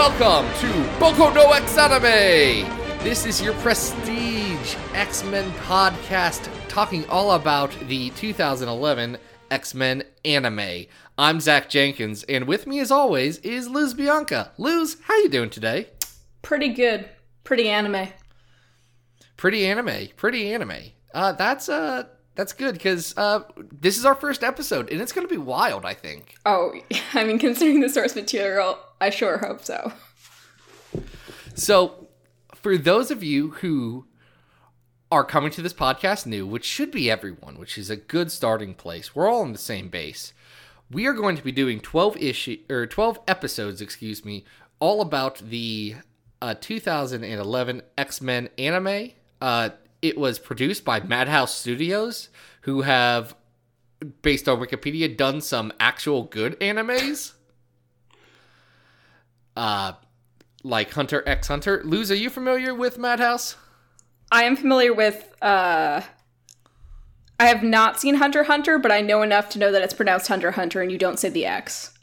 Welcome to Boku no X Anime! This is your prestige X Men podcast talking all about the 2011 X Men anime. I'm Zach Jenkins, and with me as always is Luz Bianca. Luz, how you doing today? Pretty good. Pretty anime. Pretty anime. Pretty anime. Uh, that's uh, that's good because uh, this is our first episode, and it's gonna be wild. I think. Oh, I mean, considering the source material, I sure hope so. So, for those of you who are coming to this podcast new, which should be everyone, which is a good starting place, we're all on the same base. We are going to be doing 12 issue or 12 episodes, excuse me, all about the uh, 2011 X-Men anime. Uh, it was produced by Madhouse Studios, who have, based on Wikipedia, done some actual good animes. Uh, like Hunter x Hunter. Luz, are you familiar with Madhouse? I am familiar with. uh I have not seen Hunter Hunter, but I know enough to know that it's pronounced Hunter Hunter, and you don't say the X.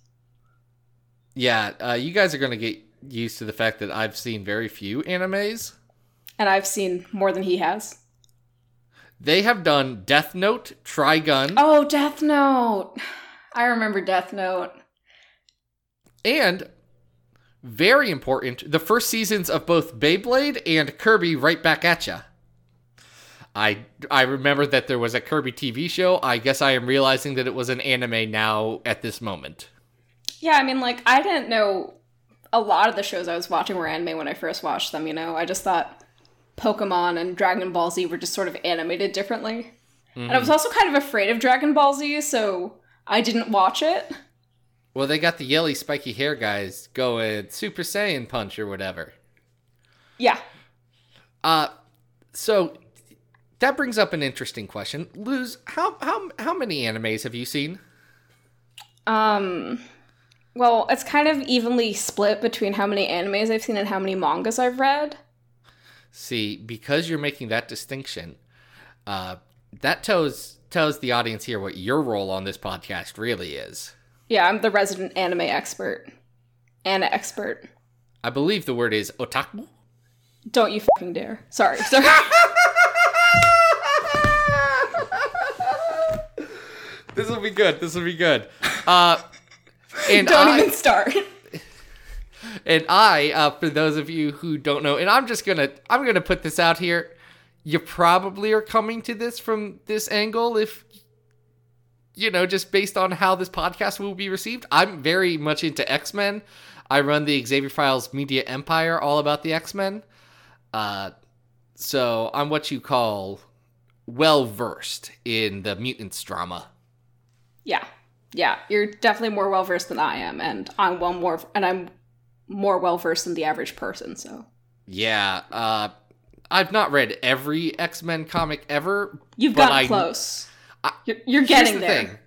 Yeah, uh, you guys are going to get used to the fact that I've seen very few animes. And I've seen more than he has. They have done Death Note, Trigun, Oh, Death Note. I remember Death Note. and very important, the first seasons of both Beyblade and Kirby Right Back at Ya. I I remember that there was a Kirby TV show. I guess I am realizing that it was an anime now at this moment. Yeah, I mean, like, I didn't know a lot of the shows I was watching were anime when I first watched them, you know? I just thought Pokemon and Dragon Ball Z were just sort of animated differently. And I mm-hmm. was also kind of afraid of Dragon Ball Z, so I didn't watch it. Well, they got the yelly spiky hair guys going Super Saiyan Punch or whatever. Yeah. Uh so that brings up an interesting question. Luz, how how how many animes have you seen? Um, well, it's kind of evenly split between how many animes I've seen and how many mangas I've read. See, because you're making that distinction, uh, that tells tells the audience here what your role on this podcast really is. Yeah, I'm the resident anime expert. Anna expert. I believe the word is otaku. Don't you fucking dare. Sorry. Sorry. This will be good. This will be good. Uh, and Don't I, even start. And I, uh, for those of you who don't know, and I'm just gonna, I'm gonna put this out here. You probably are coming to this from this angle, if you know, just based on how this podcast will be received. I'm very much into X Men. I run the Xavier Files Media Empire, all about the X Men. Uh, so I'm what you call well versed in the mutants drama. yeah. Yeah, you're definitely more well versed than I am, and I'm well more and I'm more well versed than the average person, so Yeah, uh, I've not read every X Men comic ever. you've but gotten I- close. I- you're, you're Here's getting the there. thing.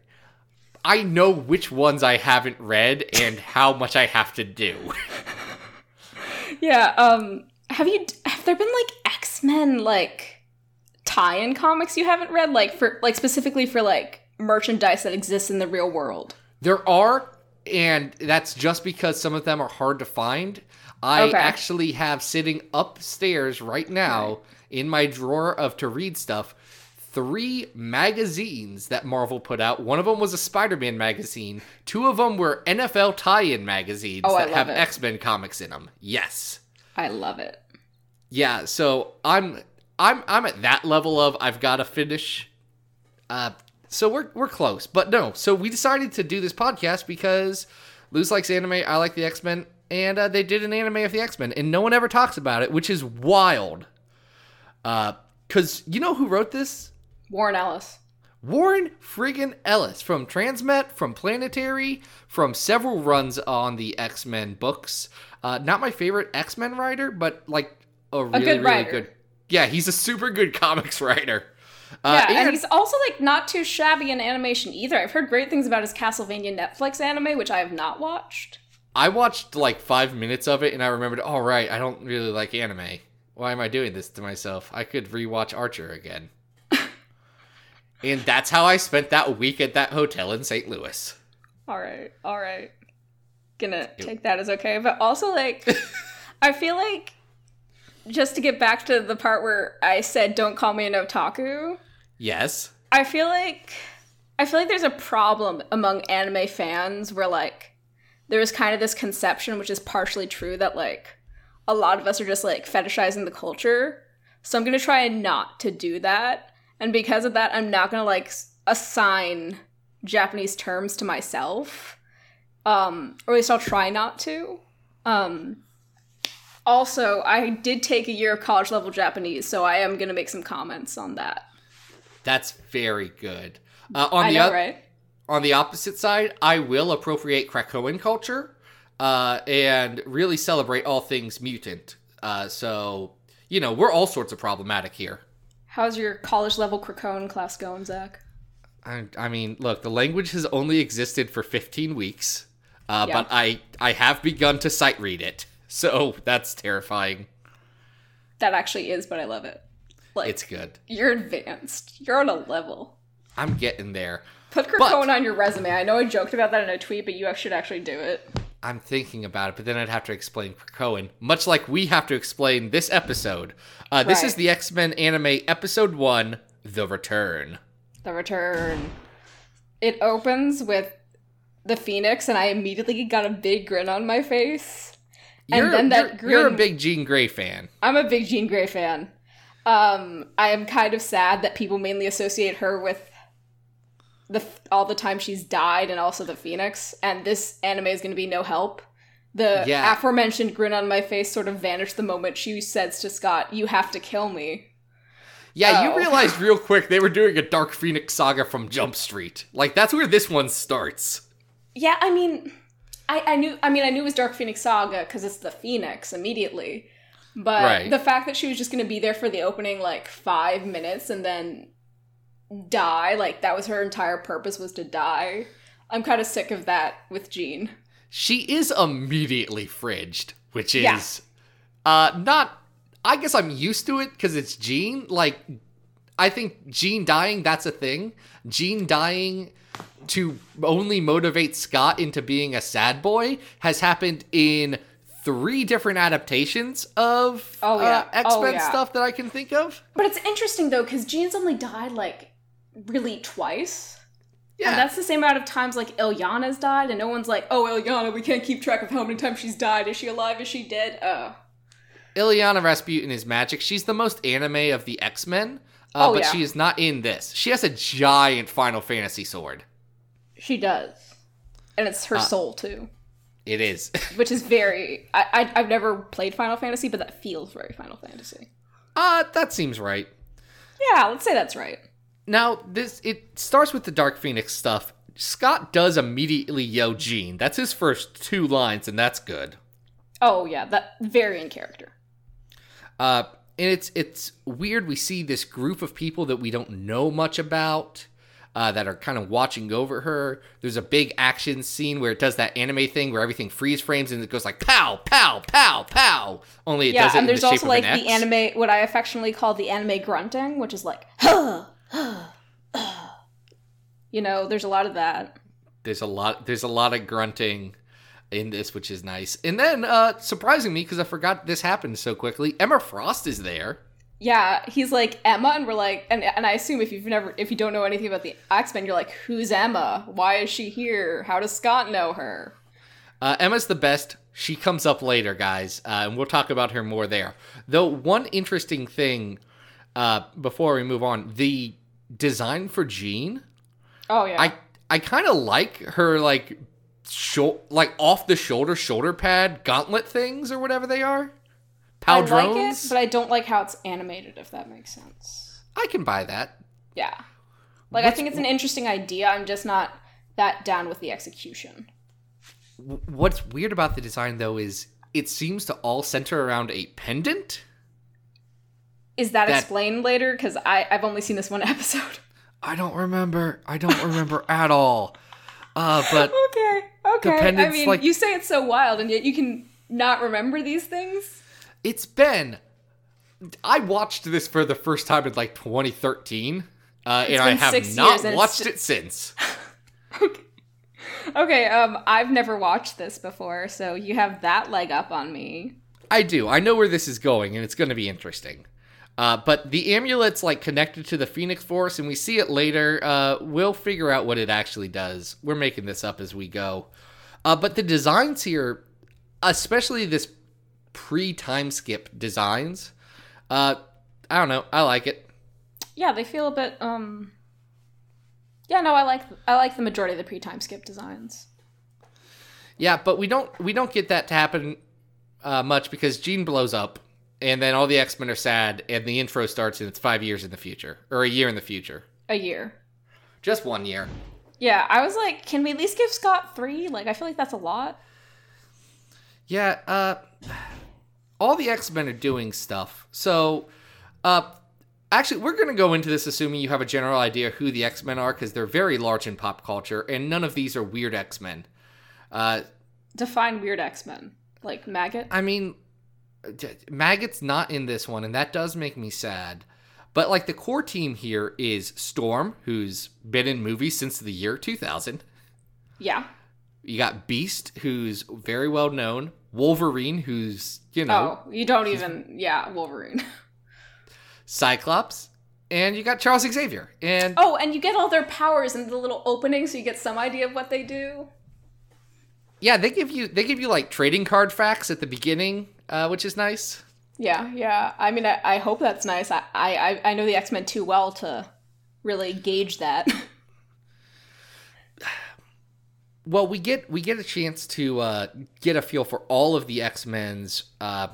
I know which ones I haven't read and how much I have to do. Yeah. Um. Have you? Have there been like X Men like tie-in comics you haven't read, like for like specifically for like merchandise that exists in the real world? There are, and that's just because some of them are hard to find. I Okay. actually have sitting upstairs right now in my drawer of to read stuff three magazines that Marvel put out. One of them was a Spider-Man magazine. Two of them were NFL tie-in magazines Oh, that have. X-Men comics in them. Yes. I love it. Yeah, so I'm I'm I'm at that level of I've got to finish. Uh, so we're we're close, but no. So we decided to do this podcast because Luz likes anime, I like the X Men, and uh, they did an anime of the X Men, and no one ever talks about it, which is wild. Uh, cause you know who wrote this? Warren Ellis. Warren friggin' Ellis from Transmet, from Planetary, from several runs on the X Men books. Uh, not my favorite X Men writer, but like a really, good really writer. good. Yeah, he's a super good comics writer. Uh, Yeah, and, and he's also like not too shabby in animation either. I've heard great things about his Castlevania Netflix anime, which I have not watched. I watched like five minutes of it, and I remembered, all right, I don't really like anime. Why am I doing this to myself? I could rewatch Archer again. And that's how I spent that week at that hotel in St. Louis. All right, all right. gonna take that as okay. But also, like, I feel like just to get back to the part where I said, "Don't call me an otaku." Yes. I feel like I feel like there's a problem among anime fans where like there's kind of this conception, which is partially true, that like a lot of us are just like fetishizing the culture. So I'm gonna try and not to do that, and because of that, I'm not gonna like assign Japanese terms to myself. Um, or at least I'll try not to. Um, also, I did take a year of college level Japanese, so I am gonna make some comments on that. That's very good. Uh, on I the know, oth- right? on the opposite side, I will appropriate Krakoan culture uh, and really celebrate all things mutant. Uh, so you know, we're all sorts of problematic here. How's your college level Krakoan class going, Zach? I, I mean, look, the language has only existed for 15 weeks, uh, Yeah. but I I have begun to sight read it, so that's terrifying. That actually is, but I love it. Like It's good. you're advanced. You're on a level. I'm getting there. Put Krakoan on your resume. I know I joked about that in a tweet, but you should actually do it. I'm thinking about it, but then I'd have to explain Krakoan, much like we have to explain this episode. Uh, This is the X Men anime episode one, The Return. The return. It opens with the Phoenix, and I immediately got a big grin on my face. And You're, then that you're, you're a big Jean Grey fan. I'm a big Jean Grey fan. Um, I am kind of sad that people mainly associate her with the all the time she's died and also the Phoenix. And this anime is going to be no help. The Yeah. aforementioned grin on my face sort of vanished the moment she says to Scott, "You have to kill me." Yeah, you Oh. realized real quick they were doing a Dark Phoenix saga from Jump Street. Like that's where this one starts. Yeah, I mean, I, I knew. I mean, I knew it was Dark Phoenix Saga because it's the Phoenix immediately. But Right. the fact that she was just going to be there for the opening like five minutes and then die, like that was her entire purpose was to die. I'm kind of sick of that with Jean. She is immediately fridged, which is Yeah. uh not I guess I'm used to it cuz it's Jean. Like I think Jean dying that's a thing. Jean dying to only motivate Scott into being a sad boy has happened in three different adaptations of Oh, yeah. uh, X-Men Oh, yeah. stuff that I can think of. But it's interesting though because Jean's only died like really twice. Yeah. And that's the same amount of times like Illyana's died, and no one's like, "Oh, Illyana, we can't keep track of how many times she's died. Is she alive? Is she dead?" Uh, Illyana Rasputin is magic. She's the most anime of the X Men, uh, Oh, but yeah. she is not in this. She has a giant Final Fantasy sword. she does, and it's her Uh. soul too. It is. which is very I, I I've never played Final Fantasy, but that feels very Final Fantasy. uh, that seems right. Yeah, let's say that's right. Now, this it starts with the Dark Phoenix stuff. Scott does immediately yell Jean. That's his first two lines, and that's good. Oh yeah, that very in character. Uh, and it's it's weird. We see this group of people that we don't know much about. Uh, that are kind of watching over her. There's a big action scene where it does that anime thing where everything freeze frames and it goes like pow, pow, pow, pow. Only it yeah, does it and there's the also like an the anime what I affectionately call the anime grunting, which is like huh. You know, there's a lot of that. There's a lot. There's a lot of grunting in this, which is nice. And then, uh, surprising me because I forgot this happened so quickly. Emma Frost is there. Yeah, he's like Emma, and we're like, and and I assume if you've never, if you don't know anything about the X Men, you're like, who's Emma? Why is she here? How does Scott know her? Uh, Emma's the best. She comes up later, guys, uh, and we'll talk about her more there. Though one interesting thing uh, before we move on, the design for Jean, Oh yeah, I I kind of like her like short, like off the shoulder shoulder pad gauntlet things or whatever they are. I like it, but I don't like how it's animated. If that makes sense. I can buy that. Yeah. Like I think it's an interesting idea. I'm just not that down with the execution. What's weird about the design though is it seems to all center around a pendant. Is that, That- explained later? Because I I've only seen this one episode. I don't remember. I don't remember at all. Uh, but okay, okay. I mean, like- you say it's so wild, and yet you can not remember these things. it's been. I watched this for the first time in like 2013, uh, and I have not years and it's watched it since. Okay. Okay, um, I've never watched this before, so you have that leg up on me. I do. I know where this is going, and it's going to be interesting. Uh, but the amulet's like connected to the Phoenix Force, and we see it later. Uh, we'll figure out what it actually does. We're making this up as we go. Uh, but the designs here, especially this pre-time skip designs, uh, I don't know. I like it. Yeah, they feel a bit. um Yeah, no, I like I like the majority of the pre-time skip designs. Yeah, but we don't we don't get that to happen uh, much because Jean blows up, and then all the X Men are sad, and the intro starts, and it's five years in the future or a year in the future. A year. Just one year. Yeah, I was like, can we at least give Scott three? Like, I feel like that's a lot. Yeah, uh, all the X Men are doing stuff. So, uh, actually, we're going to go into this assuming you have a general idea who the X Men are because they're very large in pop culture, and none of these are weird X Men. Uh, Define weird X Men. Like Maggot? I mean, Maggot's not in this one, and that does make me sad. But like the core team here is Storm, who's been in movies since the year 2000. Yeah. You got Beast, who's very well known. Wolverine, who's you know. Oh, you don't even. Yeah, Wolverine. Cyclops, and you got Charles Xavier, and oh, and you get all their powers in the little opening, so you get some idea of what they do. Yeah, they give you they give you like trading card facts at the beginning, uh, which is nice. Yeah, yeah. I mean, I, I hope that's nice. I, I, I know the X Men too well to really gauge that. well, we get we get a chance to uh, get a feel for all of the X Men's, uh,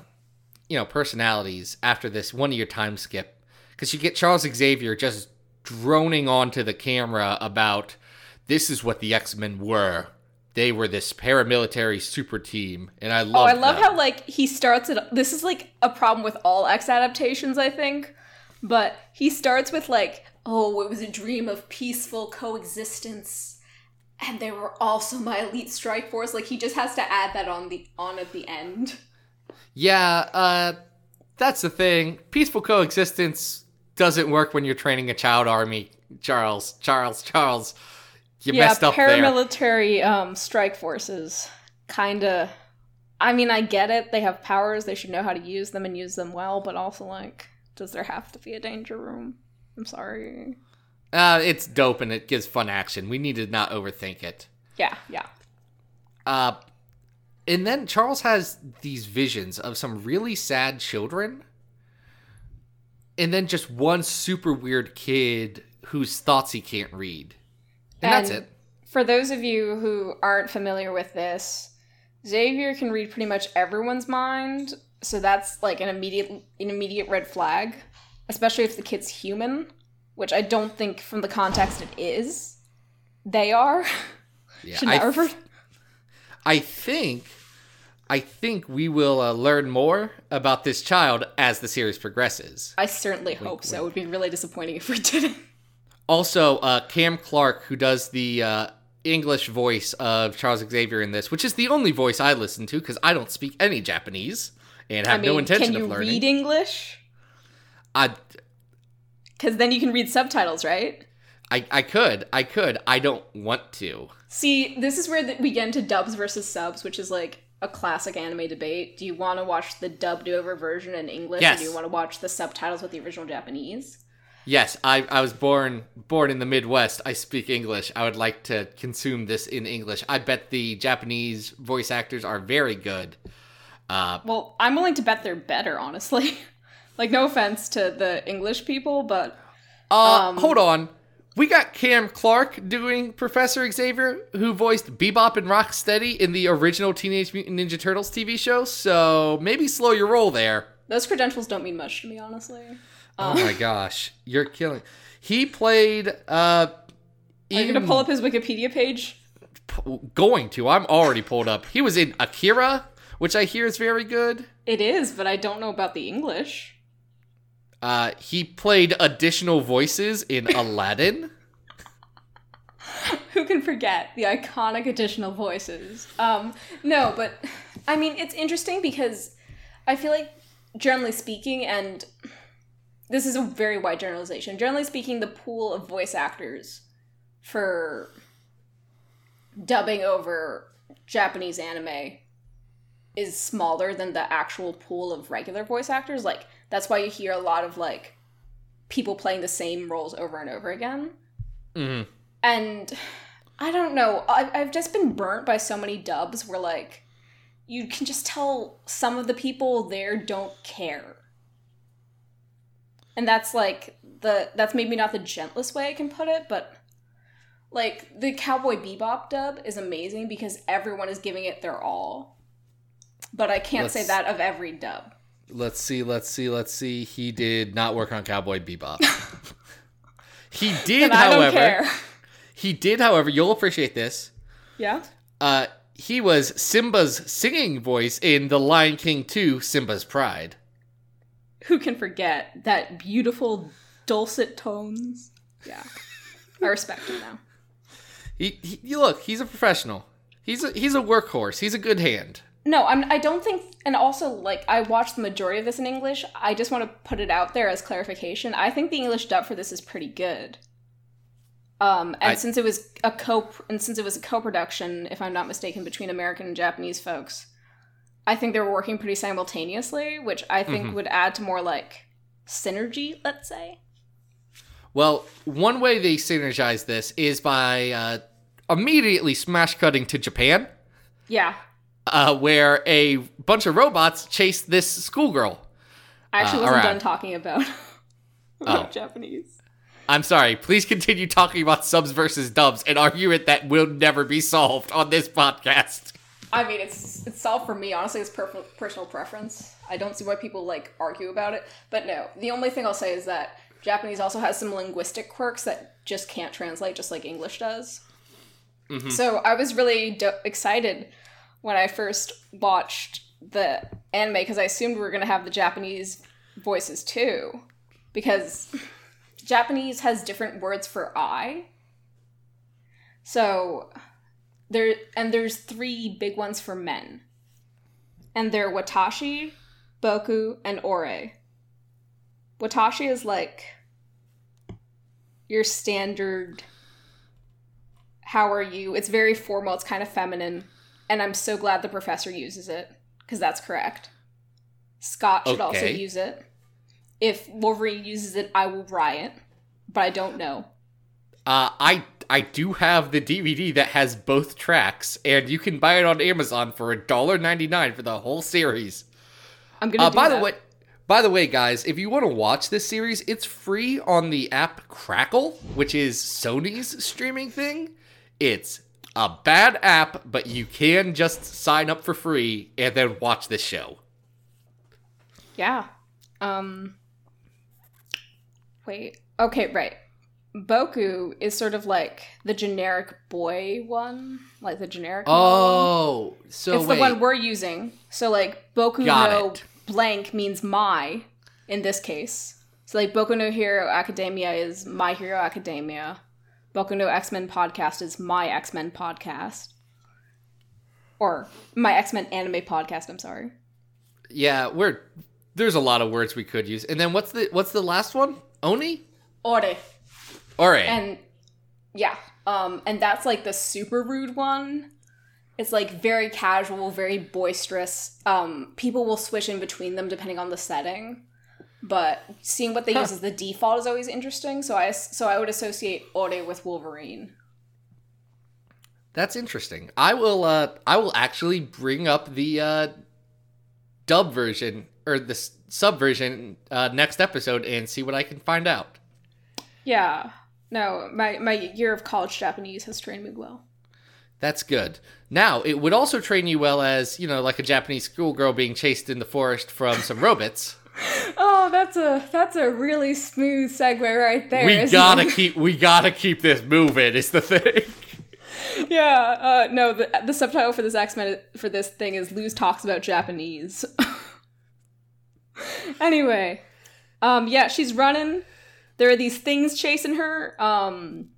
you know, personalities after this one year time skip, because you get Charles Xavier just droning onto the camera about this is what the X Men were they were this paramilitary super team, and I love. Oh, I love them. how like he starts it. This is like a problem with all X adaptations, I think. But he starts with like, "Oh, it was a dream of peaceful coexistence, and they were also my elite strike force." Like he just has to add that on the on at the end. Yeah, uh, that's the thing. Peaceful coexistence doesn't work when you're training a child army, Charles. Charles. Charles you yeah, messed up paramilitary um, strike forces kind of i mean i get it they have powers they should know how to use them and use them well but also like does there have to be a danger room? I'm sorry. Uh it's dope and it gives fun action. We need to not overthink it. Yeah yeah. Uh and then charles has these visions of some really sad children and then just one super weird kid whose thoughts he can't read and, and that's it. For those of you who aren't familiar with this, Xavier can read pretty much everyone's mind, so that's like an immediate an immediate red flag, especially if the kid's human, which I don't think from the context it is. They are. Yeah, I, th- I think I think we will uh, learn more about this child as the series progresses. I certainly hope so. It would be really disappointing if we didn't. Also, uh, Cam Clarke, who does the uh, English voice of Charles Xavier in this, which is the only voice I listen to because I don't speak any Japanese and have I mean, no intention of learning. Can you read English? I. Because then you can read subtitles, right? I, I could. I could. I don't want to. See, this is where the, we get into dubs versus subs, which is like a classic anime debate. Do you want to watch the dubbed over version in English yes. or do you want to watch the subtitles with the original Japanese? Yes, I, I was born born in the Midwest. I speak English. I would like to consume this in English. I bet the Japanese voice actors are very good. Uh, well, I'm willing to bet they're better, honestly. like, no offense to the English people, but. Uh, um, hold on. We got Cam Clarke doing Professor Xavier, who voiced Bebop and Rocksteady in the original Teenage Mutant Ninja Turtles TV show, so maybe slow your roll there. Those credentials don't mean much to me, honestly. Oh my gosh, you're killing. He played. uh Are you gonna pull up his Wikipedia page? Going to. I'm already pulled up. He was in Akira, which I hear is very good. It is, but I don't know about the English. Uh, he played additional voices in Aladdin. Who can forget the iconic additional voices? Um, no, but I mean, it's interesting because I feel like, generally speaking, and this is a very wide generalization. Generally speaking, the pool of voice actors for dubbing over Japanese anime is smaller than the actual pool of regular voice actors. Like that's why you hear a lot of like people playing the same roles over and over again. Mm-hmm. And I don't know. I've, I've just been burnt by so many dubs where like you can just tell some of the people there don't care. And that's like the that's maybe not the gentlest way I can put it, but like the Cowboy Bebop dub is amazing because everyone is giving it their all. But I can't say Let's- that of every dub. Let's see, let's see, let's see. He did not work on Cowboy Bebop. he did, And I don't however. care. He did, however. You'll appreciate this. Yeah. Uh, he was Simba's singing voice in The Lion King 2: Simba's Pride. Who can forget that beautiful dulcet tones? Yeah. I respect him now. He, he, you look, he's a professional. He's a he's a workhorse. He's a good hand. No, I'm. I don't think. And also, like, I watched the majority of this in English. I just want to put it out there as clarification. I think the English dub for this is pretty good. Um, and I- since it was a co and since it was a co-production, if I'm not mistaken, between American and Japanese folks, I think they were working pretty simultaneously, which I think would add to more like synergy. Let's say. Well, one way they synergize this is by uh, immediately smash cutting to Japan, Yeah, uh, where a bunch of robots chase this schoolgirl. I actually Uh, wasn't done talking about, Oh. about Japanese. I'm sorry. Please continue talking about subs versus dubs, an argument that will never be solved on this podcast. I mean, it's it's solved for me. Honestly, it's per- personal preference. I don't see why people like argue about it. But no, the only thing I'll say is that Japanese also has some linguistic quirks that just can't translate, just like English does. Mm-hmm. So I was really do- excited when I first watched the anime because I assumed we were gonna have the Japanese voices too, because Japanese has different words for I. So there and there's three big ones for men. And they're Watashi, Boku, and Ore. Watashi is like your standard how are you? It's very formal, it's kind of feminine, and I'm so glad the professor uses it because that's correct. Scott should also use it. If Wolverine uses it, I will riot, but I don't know. Uh, I I do have the DVD that has both tracks, and you can buy it on Amazon for $1.99 for the whole series. I'm gonna Uh, by that. the way, by the way, guys, if you want to watch this series, it's free on the app Crackle, which is Sony's streaming thing. It's a bad app, but you can just sign up for free and then watch this show. Yeah. Um Wait. Okay, right. Boku is sort of like the generic boy one, like the generic one. Oh, so It's wait. the one we're using. So like Boku Got no it. blank means my in this case. So like Boku no Hero Academia is My Hero Academia. Boku no X-Men podcast is My X-Men podcast. Or My X-Men anime podcast, I'm sorry. yeah, we're there's a lot of words we could use. And then what's the what's the last one? Oni? Ore. All right. and yeah um and that's like the super rude one it's like very casual very boisterous um people will switch in between them depending on the setting but seeing what they Huh. use as the default is always interesting so i so i would associate ore with wolverine That's interesting. I will uh I will actually bring up the uh dub version or the sub version uh next episode and see what I can find out. yeah no my my year of college japanese has trained me well That's good. Now, it would also train you well as, you know, like a Japanese schoolgirl being chased in the forest from some robots. oh that's a that's a really smooth segue right there we gotta it? keep we gotta keep this moving, is the thing. Yeah, uh, no, the, the subtitle for this X Men for this thing is Luz talks about Japanese. anyway, um, yeah, she's running. There are these things chasing her. Um,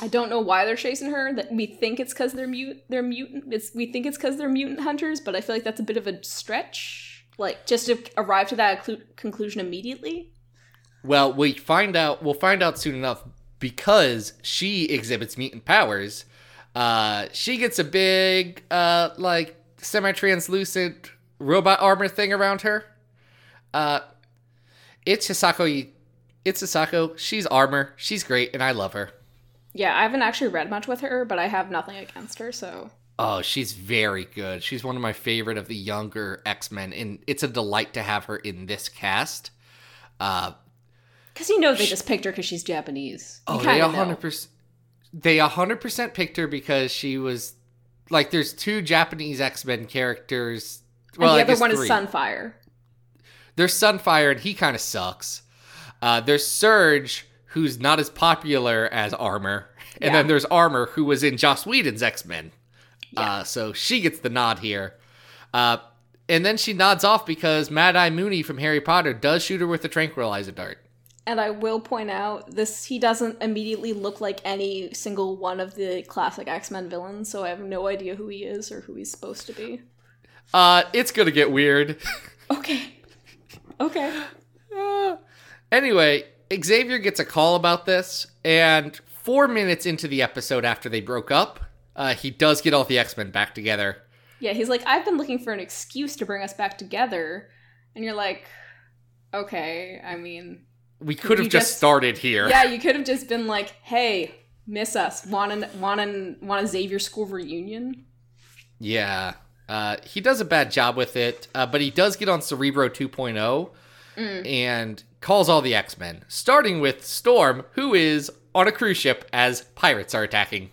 I don't know why they're chasing her. That we think it's because they're mute. They're mutant. It's we think it's because they're mutant hunters, but I feel like that's a bit of a stretch. Like just to arrive to that clu- conclusion immediately. Well, we find out we'll find out soon enough because she exhibits mutant powers. Uh, she gets a big, uh, like semi-translucent robot armor thing around her. Uh, it's Hisako. It's Hisako. She's armor. She's great, and I love her. Yeah, I haven't actually read much with her, but I have nothing against her, so. Oh, she's very good. She's one of my favorite of the younger X Men, and it's a delight to have her in this cast. Uh, because you know they just picked her because she's Japanese. You oh, they hundred percent. They hundred percent picked her because she was like. There's two Japanese X Men characters. Well, and I the other one three. is Sunfire. There's Sunfire, and he kind of sucks. Uh, there's Surge, who's not as popular as Armor, and Yeah. then there's Armor, who was in Joss Whedon's X Men. Uh, so she gets the nod here. Uh, and then she nods off because Mad Eye Moody from Harry Potter does shoot her with a tranquilizer dart. And I will point out this he doesn't immediately look like any single one of the classic X-Men villains, so I have no idea who he is or who he's supposed to be. Uh, it's gonna get weird. Okay. Okay. Uh, anyway, Xavier gets a call about this, and four minutes into the episode after they broke up, uh, he does get all the X Men back together. Yeah, he's like, I've been looking for an excuse to bring us back together. And you're like, okay, I mean, We could have just, just- started here. yeah, you could have just been like, hey, miss us. Want an, want an, want a Xavier School reunion? Yeah. Uh, he does a bad job with it, uh, but he does get on Cerebro 2.0 Mm. and calls all the X Men, starting with Storm, who is on a cruise ship as pirates are attacking.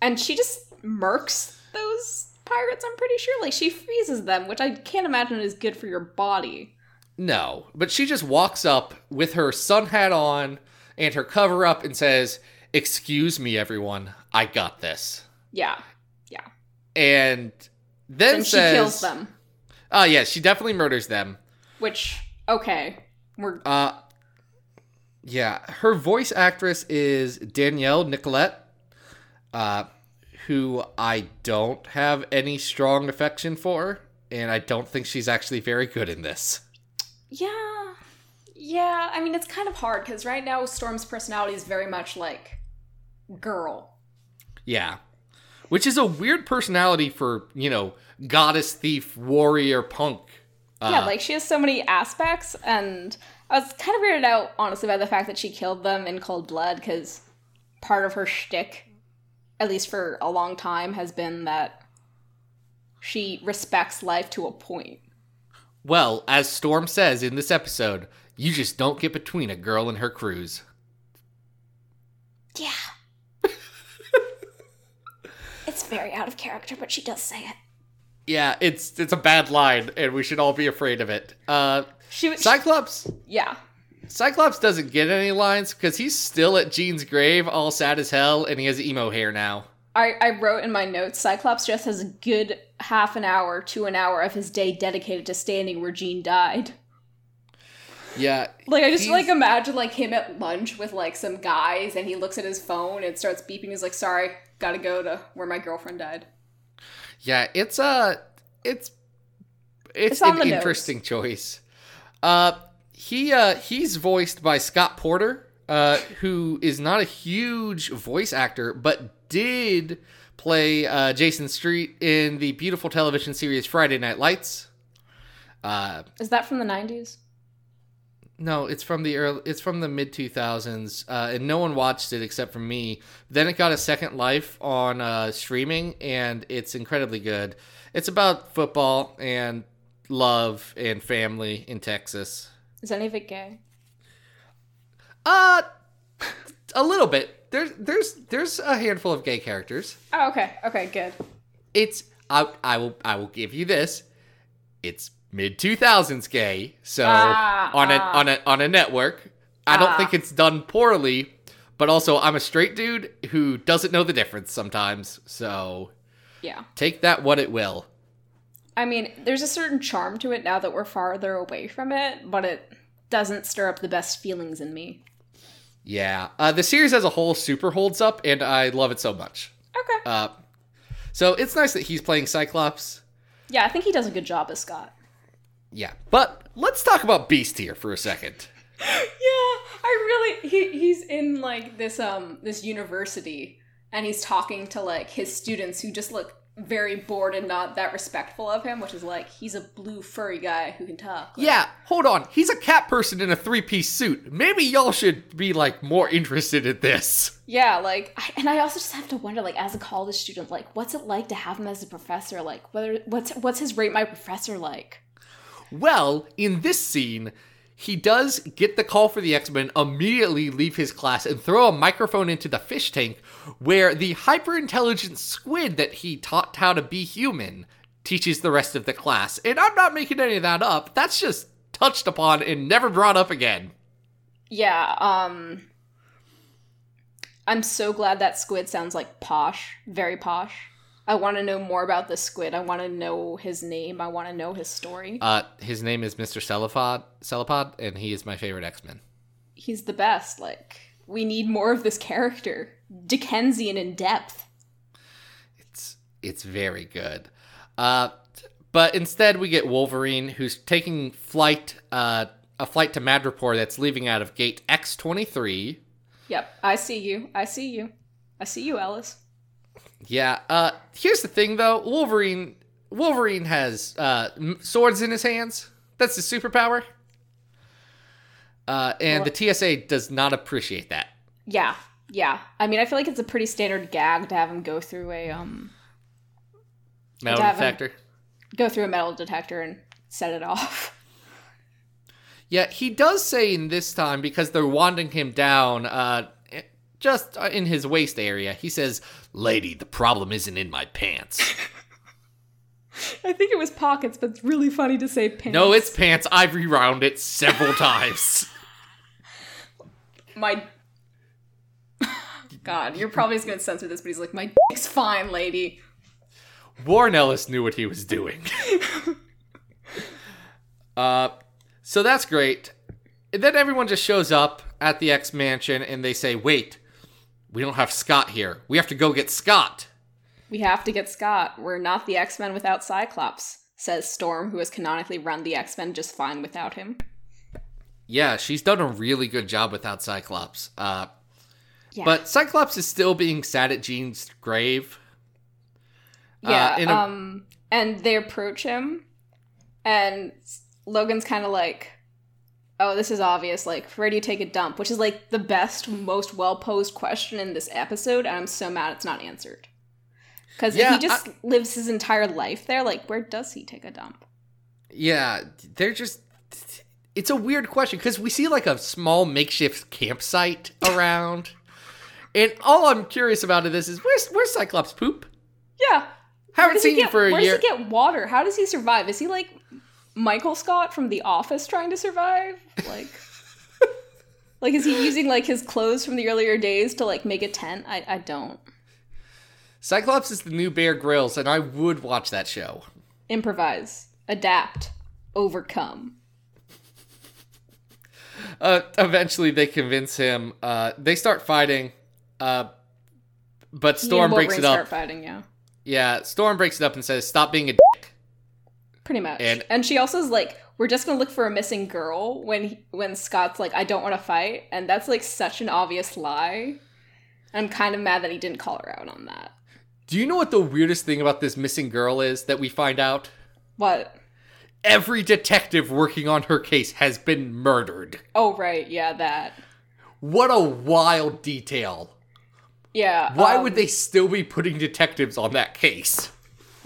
And she just murks those pirates, I'm pretty sure. Like, she freezes them, which I can't imagine is good for your body. No, but she just walks up with her sun hat on and her cover up and says, Excuse me, everyone, I got this. Yeah. Yeah. And then And she kills them. Oh, yeah, she definitely murders them. Which, okay. We're Uh, yeah, her voice actress is Danielle Nicolet, uh, who I don't have any strong affection for, and I don't think she's actually very good in this. Yeah. Yeah, I mean, it's kind of hard because right now Storm's personality is very much like girl. Yeah. Which is a weird personality for, you know, goddess, thief, warrior, punk. Uh, yeah, like she has so many aspects, and I was kind of weirded out, honestly, by the fact that she killed them in cold blood because part of her shtick, at least for a long time, has been that she respects life to a point. well, as Storm says in this episode, you just don't get between a girl and her cruise. Yeah. it's very out of character, but she does say it. Yeah, it's it's a bad line, and we should all be afraid of it. Uh, She. Cyclops yeah. Cyclops doesn't get any lines because he's still at Jean's grave, all sad as hell, and he has emo hair now. I, I wrote in my notes Cyclops just has a good half an hour to an hour of his day dedicated to standing where Jean died. Yeah, Like I just like imagine like him at lunch with like some guys and he looks at his phone and it starts beeping. He's like, "Sorry, gotta go to where my girlfriend died." Yeah, it's uh it's it's, It's an the nose. interesting choice. Uh, he uh he's voiced by Scott Porter, uh, who is not a huge voice actor, but did play uh, Jason Street in the beautiful television series Friday Night Lights. Uh, Is that from the nineties? No, it's from the early, it's from the mid two thousands, uh, and no one watched it except for me. Then it got a second life on uh, streaming, and it's incredibly good. It's about football and love and family in Texas. Is any of it gay? Uh, a little bit. There's there's there's a handful of gay characters. Oh, okay, okay, good. It's I I will I will give you this. It's mid two thousands gay, so Ah, on a ah. on a on a network. I don't Ah. think it's done poorly, but also I'm a straight dude who doesn't know the difference sometimes. So Yeah. take that what it will. I mean, there's a certain charm to it now that we're farther away from it, but it doesn't stir up the best feelings in me. Yeah, uh, the series as a whole super holds up, and I love it so much. Okay. Uh, so it's nice that he's playing Cyclops. Yeah, I think he does a good job as Scott. Yeah, but let's talk about Beast here for a second. yeah, I really he he's in like this um this university and he's talking to like his students who just look very bored and not that respectful of him, which is like he's a blue furry guy who can talk. Like, Yeah, hold on. He's a cat person in a three piece suit. Maybe y'all should be like more interested in this. Yeah, like, I, and I also just have to wonder, like, as a college student, like, what's it like to have him as a professor? Like, whether what's what's his rate my professor like? Well, in this scene, he does get the call for the X Men, immediately leave his class, and throw a microphone into the fish tank where the hyper intelligent squid that he taught how to be human teaches the rest of the class. And I'm not making any of that up. That's just touched upon and never brought up again. Yeah, um, I'm so glad that squid sounds like posh, very posh. I want to know more about the squid. I want to know his name. I want to know his story. Uh, his name is Mr. Celepod, Celepod, and he is my favorite X Men. He's the best. Like, we need more of this character. Dickensian in depth. It's it's very good. Uh, but instead, we get Wolverine, who's taking flight, uh, a flight to Madripoor that's leaving out of gate X twenty three. Yep, I see you. I see you. I see you, Ellis. Yeah. Uh, here's the thing, though. Wolverine, Wolverine has uh, swords in his hands. That's his superpower. Uh, and Well- the TSA does not appreciate that. Yeah, yeah. I mean, I feel like it's a pretty standard gag to have him go through a um Metal detector. go through a metal detector and set it off. Yeah, he does say in this time because they're wanding him down, uh, just in his waist area. He says, "Lady, the problem isn't in my pants." I think it was pockets, but it's really funny to say pants. no, it's pants. I've rewound it several times. my. God, you're probably just gonna censor this, but he's like, my dick's fine, lady. Warren Ellis knew what he was doing. uh, so that's great. And then everyone just shows up at the X Mansion and they say, "Wait, we don't have Scott here. We have to go get Scott." We have to get Scott. We're not the X Men without Cyclops, says Storm, who has canonically run the X Men just fine without him. Yeah, she's done a really good job without Cyclops. Uh, Yeah. But Cyclops is still being sad at Jean's grave. Yeah, Uh, a- um, and they approach him, and Logan's kind of like, "Oh, this is obvious. Like, where do you take a dump?" Which is like the best, most well posed question in this episode, and I'm so mad it's not answered. Because Yeah, if he just lives his entire life there, like, where does he take a dump? Yeah, they're just. It's a weird question because we see like a small makeshift campsite around. and all I'm curious about of this is where's, where's Cyclops poop? Yeah, where Haven't seen you get? for a where year. does he get water? How does he survive? Is he like Michael Scott from The Office trying to survive? Like, like is he using like his clothes from the earlier days to like make a tent? I I don't Cyclops is the new Bear Grylls, and I would watch that show. improvise, adapt, overcome. Uh, eventually, they convince him. Uh, they start fighting, uh, but Storm breaks it up. Fighting, yeah, Yeah, Storm breaks it up and says, "Stop being a." pretty much. And- And, she also is like, "We're just gonna look for a missing girl." When he, when Scott's like, "I don't want to fight," and that's like such an obvious lie. I'm kind of mad that he didn't call her out on that. Do you know what the weirdest thing about this missing girl is that we find out? What? Every detective working on her case has been murdered. Oh right, yeah, that. What a wild detail. Yeah. Why um, would they still be putting detectives on that case?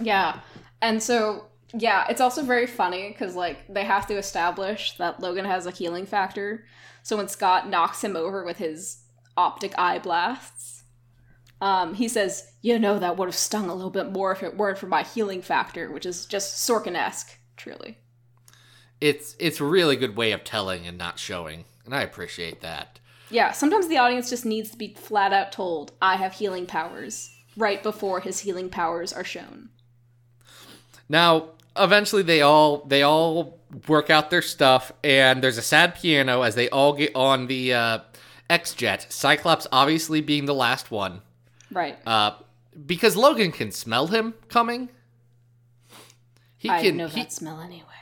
Yeah. And so, yeah, it's also very funny because, like, they have to establish that Logan has a healing factor. So when Scott knocks him over with his optic eye blasts, um, he says, You know, that would have stung a little bit more if it weren't for my healing factor, which is just Sorkin esque, truly. It's it's a really good way of telling and not showing, and I appreciate that. Yeah, sometimes the audience just needs to be flat out told, I have healing powers, right before his healing powers are shown. Now, eventually they all they all work out their stuff and there's a sad piano as they all get on the uh X-Jet. Cyclops obviously being the last one. Right. Uh because Logan can smell him coming. He I can know he- that smell anywhere.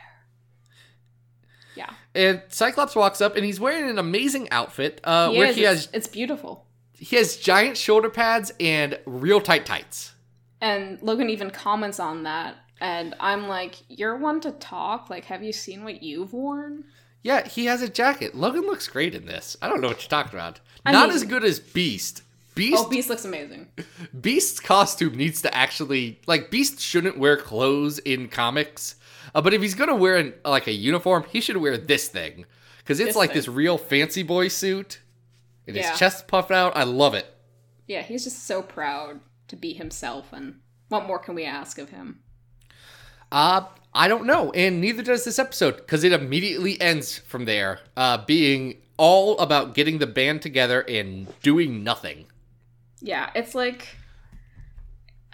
Yeah. and Cyclops walks up and he's wearing an amazing outfit uh He where is. he has it's beautiful. he has giant shoulder pads and real tight tights. And Logan even comments on that. And I'm like, You're one to talk? Like, have you seen what you've worn? Yeah, he has a jacket. Logan looks great in this. I don't know what you're talking about. I Not mean- as good as Beast. Beast Oh, Beast looks amazing. Beast's costume needs to actually like Beast shouldn't wear clothes in comics. Uh, but if he's gonna wear an, like a uniform, he should wear this thing because it's This like thing. this real fancy boy suit, and Yeah. his chest puffed out. I love it. Yeah, he's just so proud to be himself. And what more can we ask of him? Uh, I don't know, and neither does this episode because it immediately ends from there, uh, being all about getting the band together and doing nothing. Yeah, it's like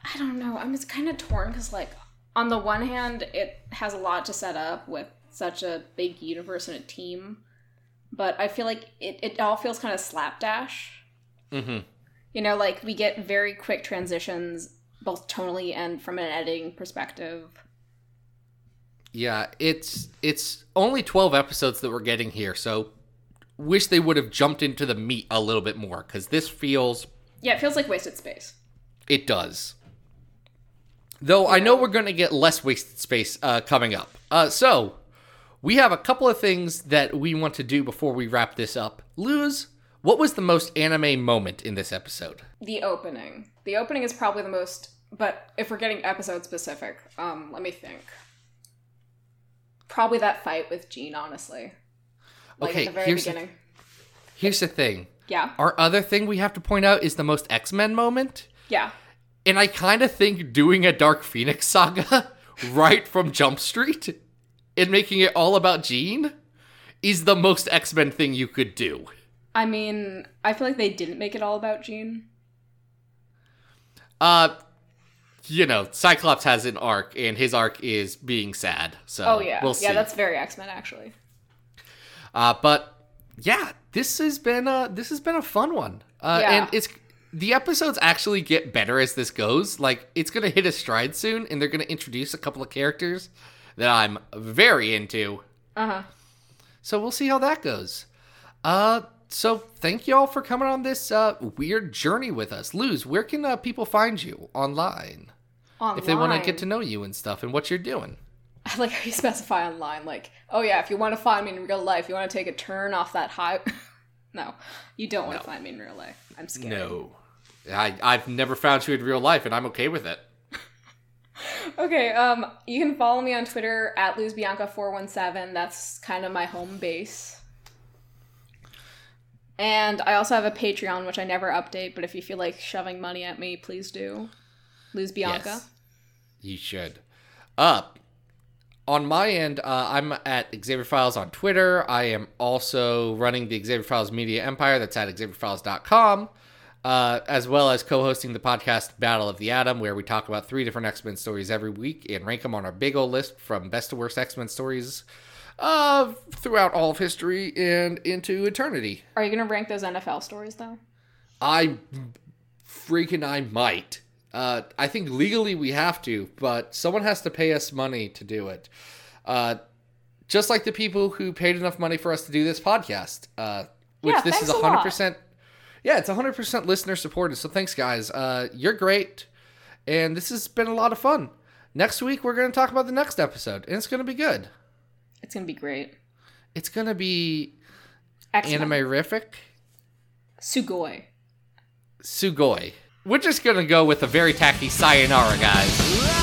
I don't know. I'm just kind of torn because, like, on the one hand, it has a lot to set up with such a big universe and a team, but I feel like it, it all feels kind of slapdash. Mm-hmm. You know, like we get very quick transitions, both tonally and from an editing perspective. Yeah, it's it's only 12 episodes that we're getting here, so wish they would have jumped into the meat a little bit more cuz this feels Yeah, it feels like wasted space. it does. Though I know we're going to get less wasted space uh, coming up. Uh, so, we have a couple of things that we want to do before we wrap this up. Luz, what was the most anime moment in this episode? The opening. The opening is probably the most, but if we're getting episode specific, um, let me think. Probably that fight with Jean, honestly. Like Okay, at the very here's the- beginning. Here's the thing. Yeah, Our other thing we have to point out is the most X-Men moment. yeah. And I kind of think doing a Dark Phoenix saga right from Jump Street and making it all about Jean is the most X Men thing you could do. I mean, I feel like they didn't make it all about Jean. Uh, you know, Cyclops has an arc, and his arc is being sad. So Oh yeah, we'll see. yeah. That's very X Men actually. Uh, but yeah, this has been a this has been a fun one. Uh, Yeah. and it's the episodes actually get better as this goes. Like it's gonna hit a stride soon, and they're gonna introduce a couple of characters that I'm very into. Uh huh. So we'll see how that goes. Uh, so thank y'all for coming on this uh, weird journey with us. Luz, where can uh, people find you online Online. if they want to get to know you and stuff and what you're doing? I like how you specify online. Like, oh yeah, if you want to find me in real life, you want to take a turn off that high. no, you don't want to find me in real life. I'm scared. No, I I've never found you in real life, and I'm okay with it. Okay, um, you can follow me on Twitter at luzbianca417. That's kind of my home base. And I also have a Patreon, which I never update, but if you feel like shoving money at me, please do. Luz Bianca. Yes. You should. Up. on my end, uh, I'm at Xavier Files on Twitter. I am also running the Xavier Files Media Empire. That's at XavierFiles.com. Uh, as well as co-hosting the podcast Battle of the Atom, where we talk about three different X-Men stories every week and rank them on our big old list from best to worst X-Men stories uh, throughout all of history and into eternity. Are you gonna rank those NFL stories though? I freaking I might. Uh, I think legally we have to, but someone has to pay us money to do it. Uh, just like the people who paid enough money for us to do this podcast, uh, which Yeah, this is a lot. 100%. Yeah, it's 100% listener supported. So thanks, guys. Uh, you're great. And this has been a lot of fun. Next week, we're going to talk about the next episode, and it's going to be good. It's gonna be great. It's to be X-Men. anime-rific. Sugoi. Sugoi. We're just gonna go with a very tacky sayonara, guys.